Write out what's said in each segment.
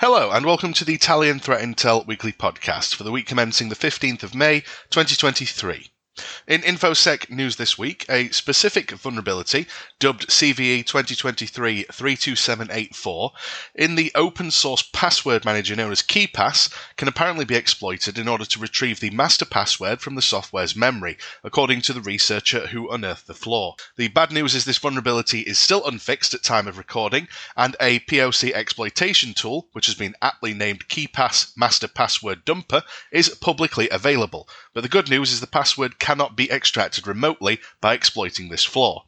Hello, and welcome to the Italian Threat Intel weekly podcast for the week commencing the 15th of May, 2023. In InfoSec news this week, a specific vulnerability, dubbed CVE 2023 32784, in the open source password manager known as KeePass, can apparently be exploited in order to retrieve the master password from the software's memory, according to the researcher who unearthed the flaw. The bad news is this vulnerability is still unfixed at time of recording, and a POC exploitation tool, which has been aptly named KeePass Master Password Dumper, is publicly available. But the good news is the password cannot be extracted remotely by exploiting this flaw.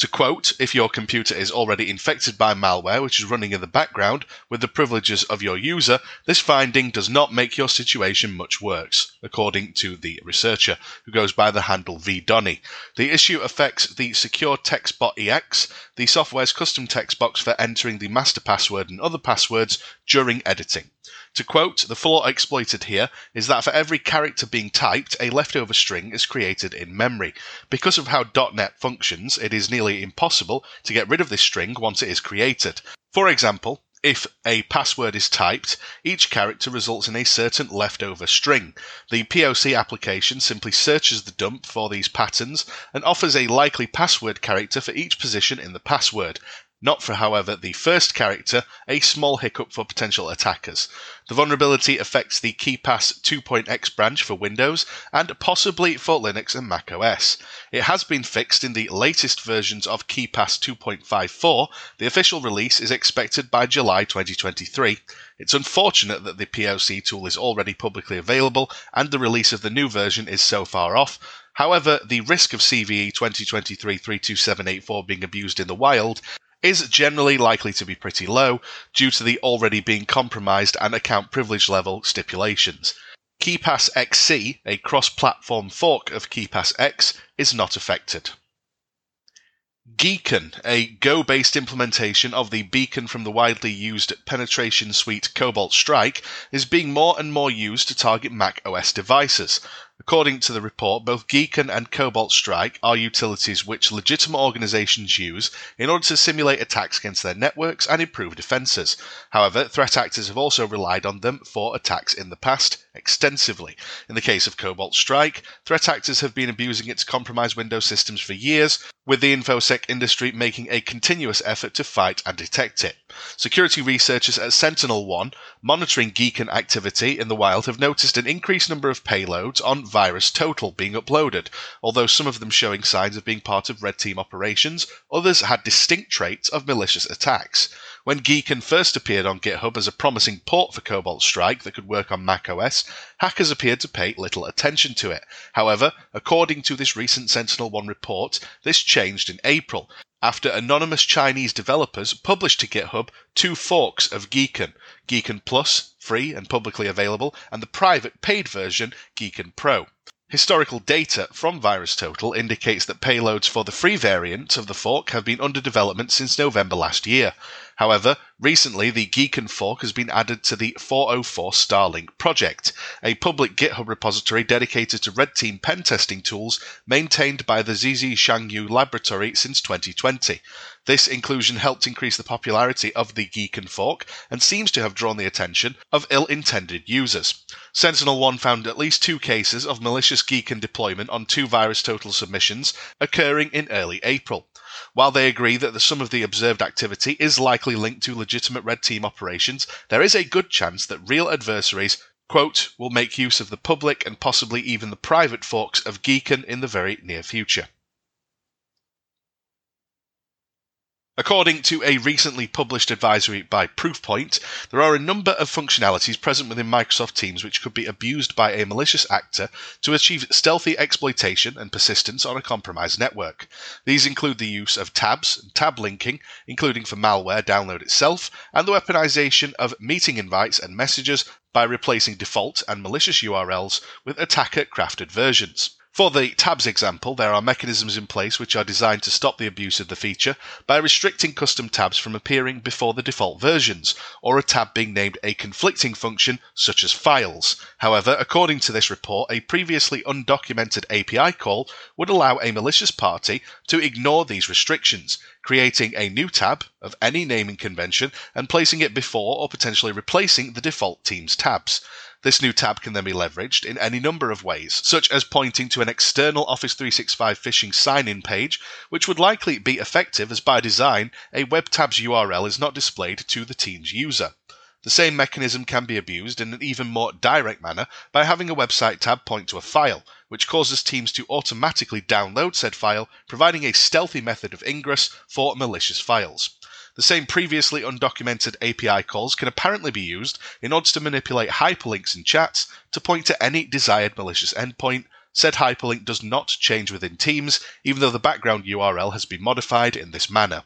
To quote, if your computer is already infected by malware which is running in the background with the privileges of your user, this finding does not make your situation much worse, according to the researcher, who goes by the handle vdohney. The issue affects the SecureTextBoxEx, the software's custom text box for entering the master password and other passwords during editing. To quote, the flaw exploited here is that for every character being typed, a leftover string is created in memory. Because of how .NET functions, it is nearly impossible to get rid of this string once it is created. For example, if a password is typed, each character results in a certain leftover string. The POC application simply searches the dump for these patterns and offers a likely password character for each position in the password not for, however, the first character, a small hiccup for potential attackers. The vulnerability affects the KeePass 2.x branch for Windows and possibly for Linux and Mac OS. It has been fixed in the latest versions of KeePass 2.54. The official release is expected by July 2023. It's unfortunate that the POC tool is already publicly available and the release of the new version is so far off. However, the risk of CVE 2023 32784 being abused in the wild is generally likely to be pretty low due to the already being compromised and account privilege level stipulations. KeePass XC, a cross platform fork of KeePass X, is not affected. Geacon, a Go based implementation of the beacon from the widely used penetration suite Cobalt Strike, is being more and more used to target Mac OS devices. According to the report, both Geacon and Cobalt Strike are utilities which legitimate organizations use in order to simulate attacks against their networks and improve defenses. However, threat actors have also relied on them for attacks in the past extensively. In the case of Cobalt Strike, threat actors have been abusing it to compromise Windows systems for years, with the InfoSec industry making a continuous effort to fight and detect it. Security researchers at SentinelOne, monitoring Geacon activity in the wild, have noticed an increased number of payloads on VirusTotal being uploaded, although some of them showing signs of being part of red team operations, others had distinct traits of malicious attacks. When Geacon first appeared on GitHub as a promising port for Cobalt Strike that could work on macOS, hackers appeared to pay little attention to it. However, according to this recent SentinelOne report, this changed in April, after anonymous Chinese developers published to GitHub two forks of Geacon, Geacon Plus, free and publicly available, and the private paid version, Geacon Pro. Historical data from VirusTotal indicates that payloads for the free variant of the fork have been under development since November last year. However, recently the Geacon fork has been added to the 404 Starlink project, a public GitHub repository dedicated to red team pen testing tools maintained by the ZhiZhi Chuangyu Laboratory since 2020. This inclusion helped increase the popularity of the Geacon fork and seems to have drawn the attention of ill intended users. SentinelOne found at least two cases of malicious Geacon deployment on two VirusTotal submissions occurring in early April. While they agree that the sum of the observed activity is likely linked to legitimate red team operations, there is a good chance that real adversaries quote, will make use of the public and possibly even the private forks of Geacon in the very near future. According to a recently published advisory by Proofpoint, there are a number of functionalities present within Microsoft Teams which could be abused by a malicious actor to achieve stealthy exploitation and persistence on a compromised network. These include the use of tabs and tab linking, including for malware download itself, and the weaponization of meeting invites and messages by replacing default and malicious URLs with attacker crafted versions. For the tabs example, there are mechanisms in place which are designed to stop the abuse of the feature by restricting custom tabs from appearing before the default versions, or a tab being named a conflicting function such as files. However, according to this report, a previously undocumented API call would allow a malicious party to ignore these restrictions, creating a new tab of any naming convention and placing it before or potentially replacing the default team's tabs. This new tab can then be leveraged in any number of ways, such as pointing to an external Office 365 phishing sign in page, which would likely be effective as by design a web tab's URL is not displayed to the team's user. The same mechanism can be abused in an even more direct manner by having a website tab point to a file, which causes teams to automatically download said file, providing a stealthy method of ingress for malicious files. The same previously undocumented API calls can apparently be used in order to manipulate hyperlinks in chats to point to any desired malicious endpoint. Said hyperlink does not change within Teams, even though the background URL has been modified in this manner.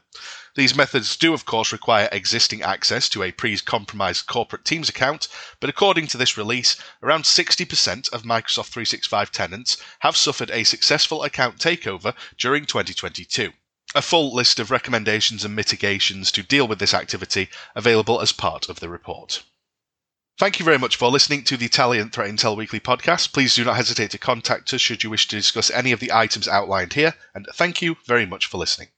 These methods do, of course, require existing access to a pre compromised corporate Teams account, but according to this release, around 60% of Microsoft 365 tenants have suffered a successful account takeover during 2022. A full list of recommendations and mitigations to deal with this activity available as part of the report. Thank you very much for listening to the Italian Threat Intel Weekly podcast. Please do not hesitate to contact us should you wish to discuss any of the items outlined here, and thank you very much for listening.